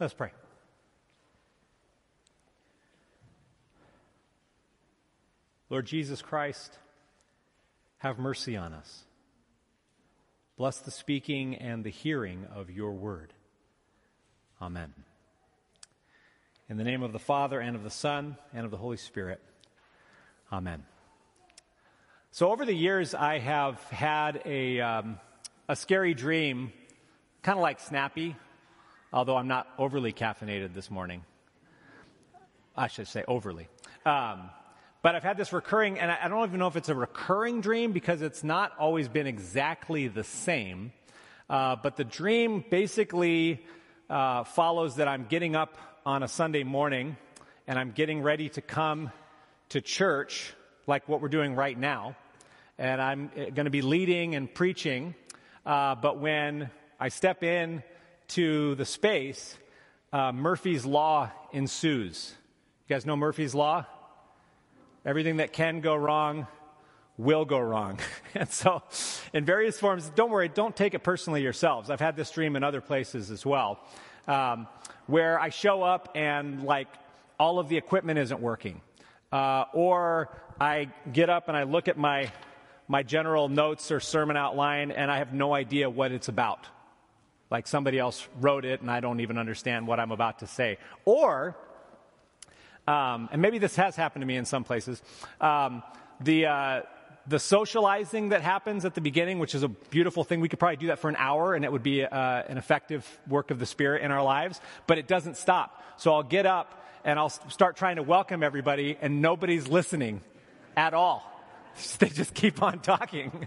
Let's pray. Lord Jesus Christ, have mercy on us. Bless the speaking and the hearing of your word. Amen. In the name of the Father, and of the Son, and of the Holy Spirit. Amen. So, over the years, I have had a, um, a scary dream, kind of like Snappy, although I'm not overly caffeinated this morning. I should say overly. Um, but I've had this recurring, and I don't even know if it's a recurring dream because it's not always been exactly the same. Uh, but the dream basically uh, follows that I'm getting up on a Sunday morning and I'm getting ready to come to church, like what we're doing right now. And I'm uh, going to be leading and preaching. Uh, but when I step in to the space, uh, Murphy's Law ensues. You guys know Murphy's Law? Everything that can go wrong will go wrong. and so, in various forms, don't worry, don't take it personally yourselves. I've had this dream in other places as well, um, where I show up and like all of the equipment isn't working. Uh, or I get up and I look at my, my general notes or sermon outline and I have no idea what it's about. Like somebody else wrote it and I don't even understand what I'm about to say. Or um, and maybe this has happened to me in some places. Um, the, uh, the socializing that happens at the beginning, which is a beautiful thing, we could probably do that for an hour and it would be uh, an effective work of the Spirit in our lives, but it doesn't stop. So I'll get up and I'll start trying to welcome everybody and nobody's listening at all. they just keep on talking.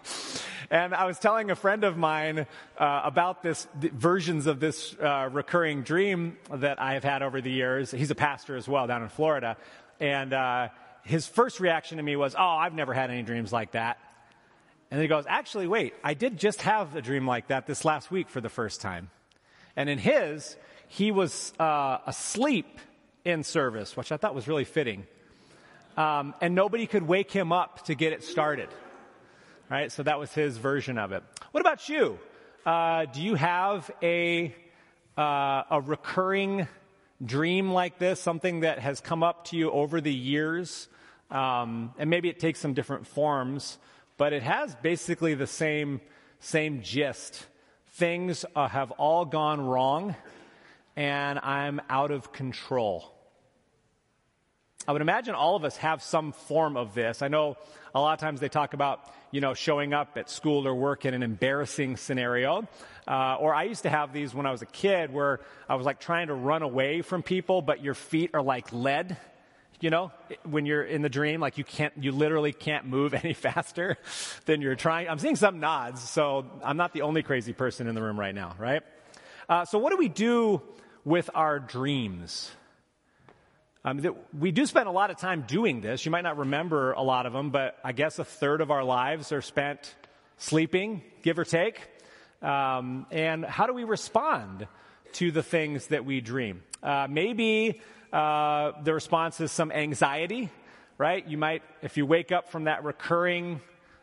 And I was telling a friend of mine uh, about this versions of this uh, recurring dream that I have had over the years. He's a pastor as well down in Florida, and uh, his first reaction to me was, "Oh, I've never had any dreams like that." And then he goes, "Actually, wait, I did just have a dream like that this last week for the first time." And in his, he was uh, asleep in service, which I thought was really fitting um, and nobody could wake him up to get it started. Right? So that was his version of it. What about you? Uh, do you have a uh, a recurring dream like this, something that has come up to you over the years? Um, and maybe it takes some different forms, but it has basically the same same gist. Things uh, have all gone wrong, and I'm out of control. I would imagine all of us have some form of this. I know a lot of times they talk about, you know, showing up at school or work in an embarrassing scenario. Uh, or I used to have these when I was a kid where I was like trying to run away from people, but your feet are like lead. You know, when you're in the dream, like you can't, you literally can't move any faster than you're trying. I'm seeing some nods, so I'm not the only crazy person in the room right now, right? Uh, so what do we do with our dreams? Um, we do spend a lot of time doing this. You might not remember a lot of them, but I guess a third of our lives are spent sleeping, give or take. Um, and how do we respond to the things that we dream? Uh, maybe uh, the response is some anxiety, right? You might, if you wake up from that recurring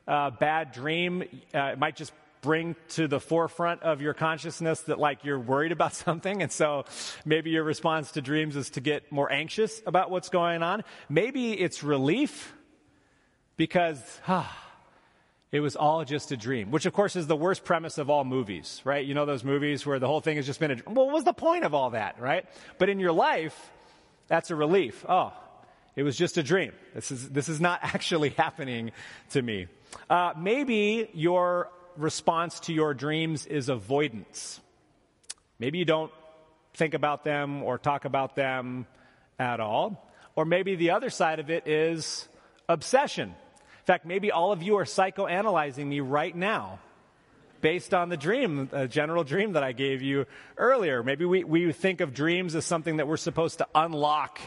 uh, bad dream, uh, it might just bring to the forefront of your consciousness that like you're worried about something and so maybe your response to dreams is to get more anxious about what's going on. Maybe it's relief because ah, it was all just a dream which of course is the worst premise of all movies right? You know those movies where the whole thing has just been a well what was the point of all that right? But in your life that's a relief. Oh it was just a dream. This is this is not actually happening to me. Uh, maybe your response to your dreams is avoidance. Maybe you don't think about them or talk about them at all. Or maybe the other side of it is obsession. In fact, maybe all of you are psychoanalyzing me right now based on the dream, a general dream that I gave you earlier. Maybe we, we think of dreams as something that we're supposed to unlock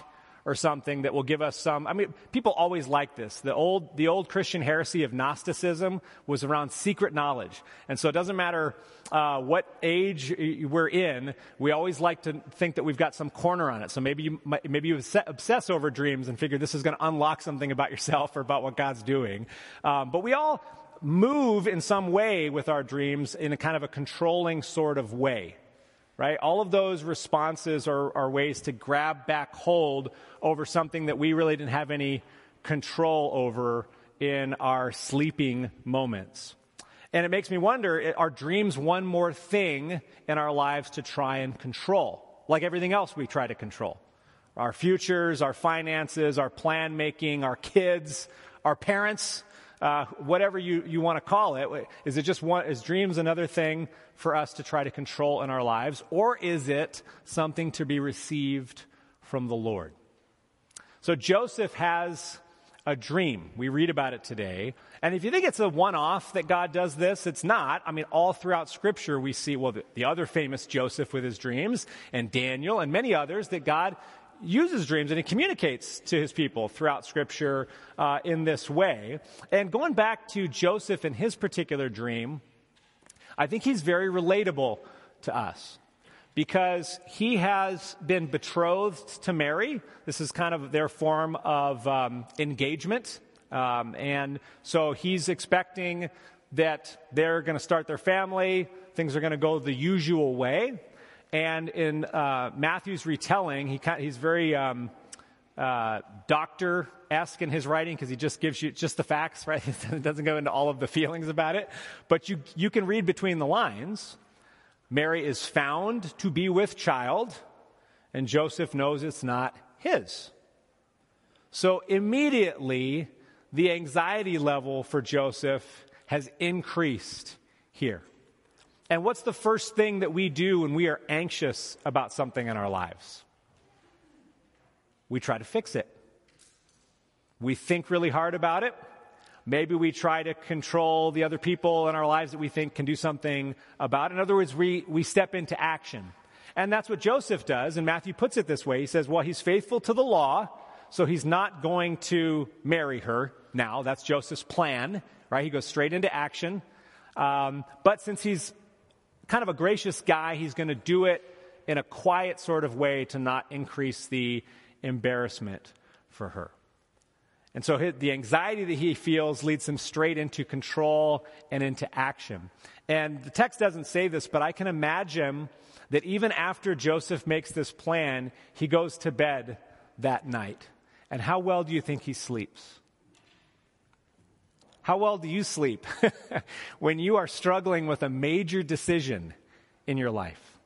or something that will give us some. I mean, people always like this. The old, the old Christian heresy of Gnosticism was around secret knowledge. And so it doesn't matter uh, what age we're in, we always like to think that we've got some corner on it. So maybe you, maybe you obsess over dreams and figure this is going to unlock something about yourself or about what God's doing. Um, but we all move in some way with our dreams in a kind of a controlling sort of way. Right? All of those responses are, are ways to grab back hold over something that we really didn't have any control over in our sleeping moments. And it makes me wonder are dreams one more thing in our lives to try and control, like everything else we try to control? Our futures, our finances, our plan making, our kids, our parents, uh, whatever you, you want to call it. Is it just one, is dreams another thing for us to try to control in our lives, or is it something to be received from the Lord? So Joseph has a dream. We read about it today. And if you think it's a one off that God does this, it's not. I mean, all throughout Scripture, we see, well, the, the, other famous Joseph with his dreams, and Daniel, and many others, that God uses dreams and he communicates to his people throughout Scripture uh, in this way. And going back to Joseph and his particular dream, I think he's very relatable to us because he has been betrothed to Mary. This is kind of their form of um, engagement. Um, and so he's expecting that they're going to start their family, things are going to go the usual way. And in uh, Matthew's retelling, he, he's very um, uh, doctor esque in his writing because he just gives you just the facts, right? It doesn't go into all of the feelings about it. But you, you can read between the lines. Mary is found to be with child, and Joseph knows it's not his. So immediately, the anxiety level for Joseph has increased here. And what's the first thing that we do when we are anxious about something in our lives? We try to fix it. We think really hard about it. Maybe we try to control the other people in our lives that we think can do something about. In other words, we, we step into action. And that's what Joseph does. And Matthew puts it this way. He says, well, he's faithful to the law, so he's not going to marry her now. That's Joseph's plan, right? He goes straight into action. Um, but since he's kind of a gracious guy, he's going to do it in a quiet sort of way to not increase the embarrassment for her. And so the anxiety that he feels leads him straight into control and into action. And the text doesn't say this, but I can imagine that even after Joseph makes this plan, he goes to bed that night. And how well do you think he sleeps? How well do you sleep when you are struggling with a major decision in your life?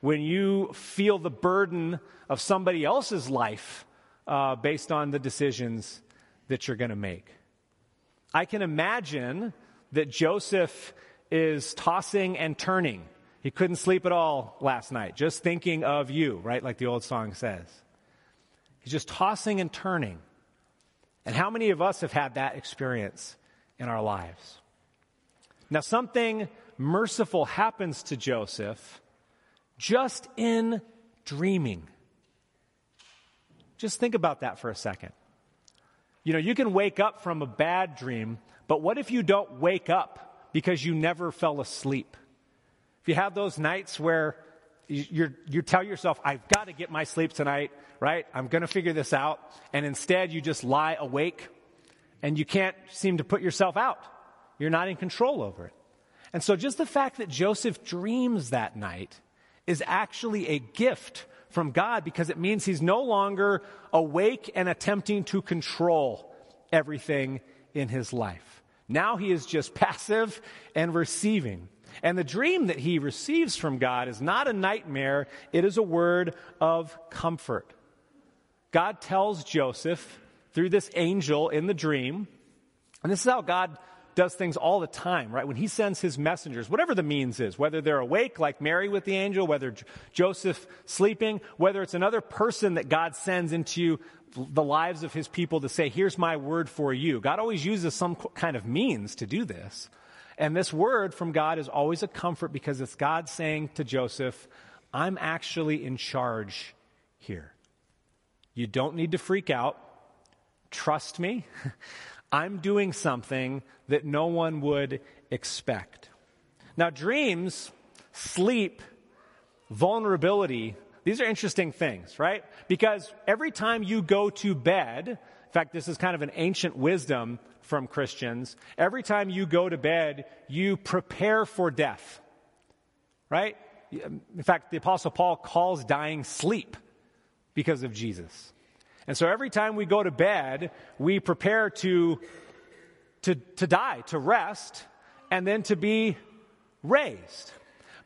When you feel the burden of somebody else's life uh, based on the decisions that you're going to make. I can imagine that Joseph is tossing and turning. He couldn't sleep at all last night, just thinking of you, right? Like the old song says. He's just tossing and turning. And how many of us have had that experience in our lives? Now, something merciful happens to Joseph just in dreaming. Just think about that for a second. You know, you can wake up from a bad dream, but what if you don't wake up because you never fell asleep? If you have those nights where you you tell yourself, I've got to get my sleep tonight, right? I'm going to figure this out. And instead you just lie awake and you can't seem to put yourself out. You're not in control over it. And so just the fact that Joseph dreams that night is actually a gift from God because it means he's no longer awake and attempting to control everything in his life. Now he is just passive and receiving. And the dream that he receives from God is not a nightmare, it is a word of comfort. God tells Joseph through this angel in the dream, and this is how God does things all the time, right? When he sends his messengers, whatever the means is, whether they're awake like Mary with the angel, whether J- Joseph sleeping, whether it's another person that God sends into the lives of his people to say, here's my word for you. God always uses some kind of means to do this. And this word from God is always a comfort because it's God saying to Joseph, I'm actually in charge here. You don't need to freak out. Trust me. I'm doing something that no one would expect. Now, dreams, sleep, vulnerability, these are interesting things, right? Because every time you go to bed, in fact, this is kind of an ancient wisdom from Christians. Every time you go to bed, you prepare for death, right? In fact, the Apostle Paul calls dying sleep because of Jesus. And so every time we go to bed, we prepare to, to, to die, to rest, and then to be raised.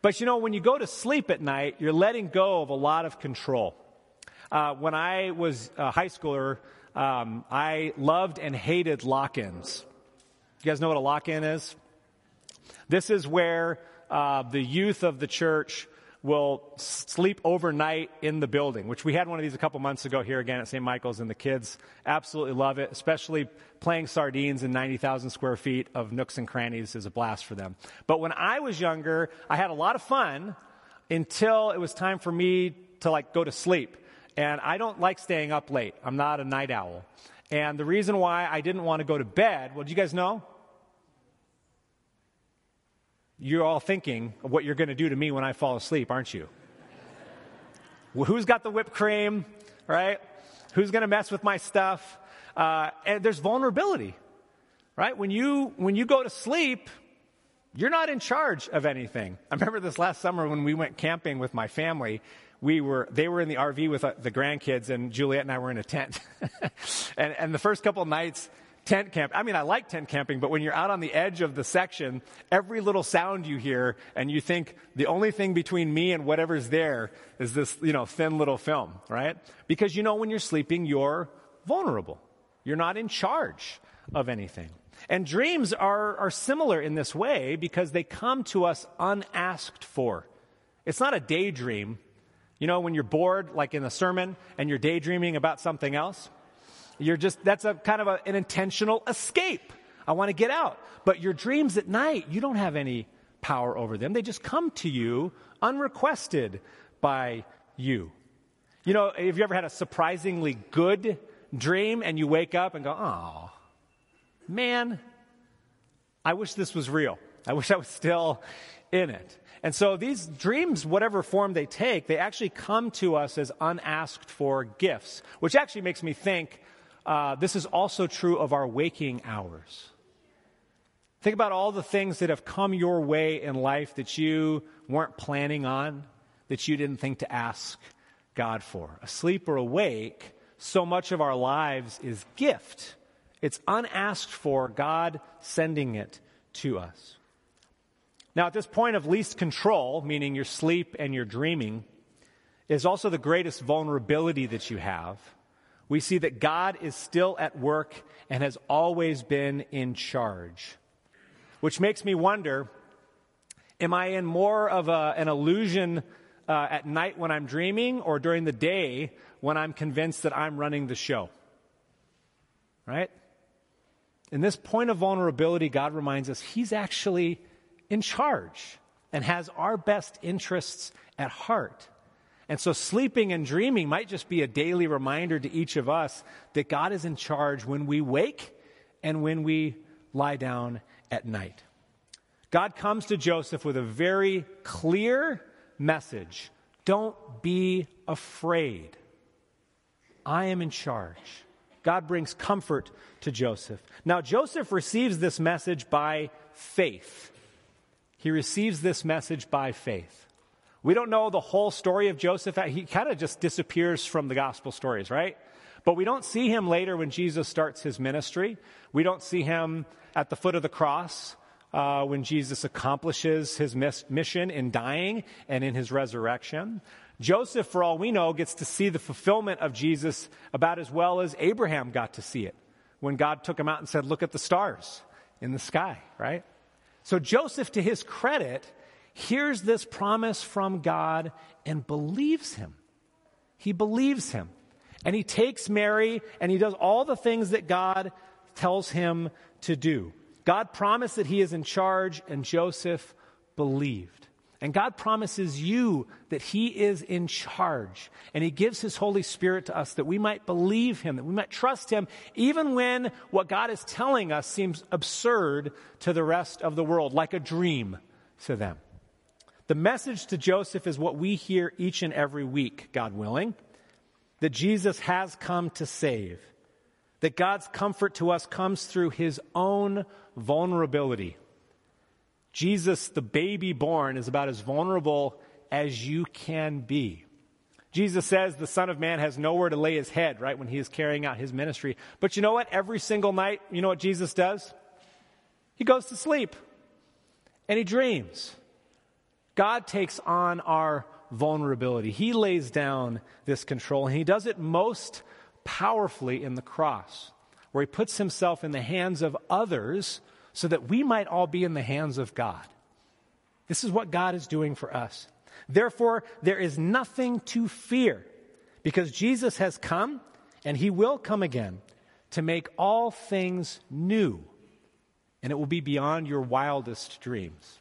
But you know, when you go to sleep at night, you're letting go of a lot of control. Uh, when I was a high schooler, um, I loved and hated lock ins. You guys know what a lock in is? This is where uh, the youth of the church will sleep overnight in the building, which we had one of these a couple months ago here again at St. Michael's, and the kids absolutely love it, especially playing sardines in 90,000 square feet of nooks and crannies is a blast for them. But when I was younger, I had a lot of fun until it was time for me to like go to sleep. And I don't like staying up late. I'm not a night owl. And the reason why I didn't want to go to bed, well, do you guys know? You're all thinking of what you're going to do to me when I fall asleep, aren't you? well, who's got the whipped cream, right? Who's going to mess with my stuff? Uh, and there's vulnerability, right? When you when you go to sleep, you're not in charge of anything. I remember this last summer when we went camping with my family. We were they were in the RV with uh, the grandkids, and Juliet and I were in a tent. and, and the first couple nights, tent camp. I mean, I like tent camping, but when you're out on the edge of the section, every little sound you hear, and you think the only thing between me and whatever's there is this, you know, thin little film, right? Because you know when you're sleeping, you're vulnerable. You're not in charge of anything. And dreams are, are similar in this way because they come to us unasked for. It's not a daydream. You know, when you're bored, like in a sermon, and you're daydreaming about something else, you're just, that's a kind of a, an intentional escape. I want to get out. But your dreams at night, you don't have any power over them. They just come to you unrequested by you. You know, have you ever had a surprisingly good dream and you wake up and go, oh, man, I wish this was real. I wish I was still in it. And so these dreams, whatever form they take, they actually come to us as unasked for gifts, which actually makes me think uh, this is also true of our waking hours. Think about all the things that have come your way in life that you weren't planning on, that you didn't think to ask God for. Asleep or awake, so much of our lives is gift. It's unasked for, God sending it to us. Now, at this point of least control, meaning your sleep and your dreaming, is also the greatest vulnerability that you have we see that God is still at work and has always been in charge. Which makes me wonder am I in more of a, an illusion uh, at night when I'm dreaming or during the day when I'm convinced that I'm running the show? Right? In this point of vulnerability, God reminds us He's actually in charge and has our best interests at heart. And so sleeping and dreaming might just be a daily reminder to each of us that God is in charge when we wake and when we lie down at night. God comes to Joseph with a very clear message Don't be afraid. I am in charge. God brings comfort to Joseph. Now, Joseph receives this message by faith. He receives this message by faith. We don't know the whole story of Joseph. He kind of just disappears from the gospel stories, right? But we don't see him later when Jesus starts his ministry. We don't see him at the foot of the cross uh, when Jesus accomplishes his mission in dying and in his resurrection. Joseph, for all we know, gets to see the fulfillment of Jesus about as well as Abraham got to see it when God took him out and said, Look at the stars in the sky, right? So Joseph, to his credit, hears this promise from God and believes him. He believes him. And he takes Mary and he does all the things that God tells him to do. God promised that he is in charge, and Joseph believed. And God promises you that He is in charge. And He gives His Holy Spirit to us that we might believe Him, that we might trust Him, even when what God is telling us seems absurd to the rest of the world, like a dream to them. The message to Joseph is what we hear each and every week, God willing, that Jesus has come to save, that God's comfort to us comes through his own vulnerability. Jesus, the baby born, is about as vulnerable as you can be. Jesus says the Son of Man has nowhere to lay his head, right, when he is carrying out his ministry. But you know what? Every single night, you know what Jesus does? He goes to sleep and he dreams. God takes on our vulnerability. He lays down this control, and he does it most powerfully in the cross, where he puts himself in the hands of others so that we might all be in the hands of God. This is what God is doing for us. Therefore, there is nothing to fear because Jesus has come and he will come again to make all things new, and it will be beyond your wildest dreams.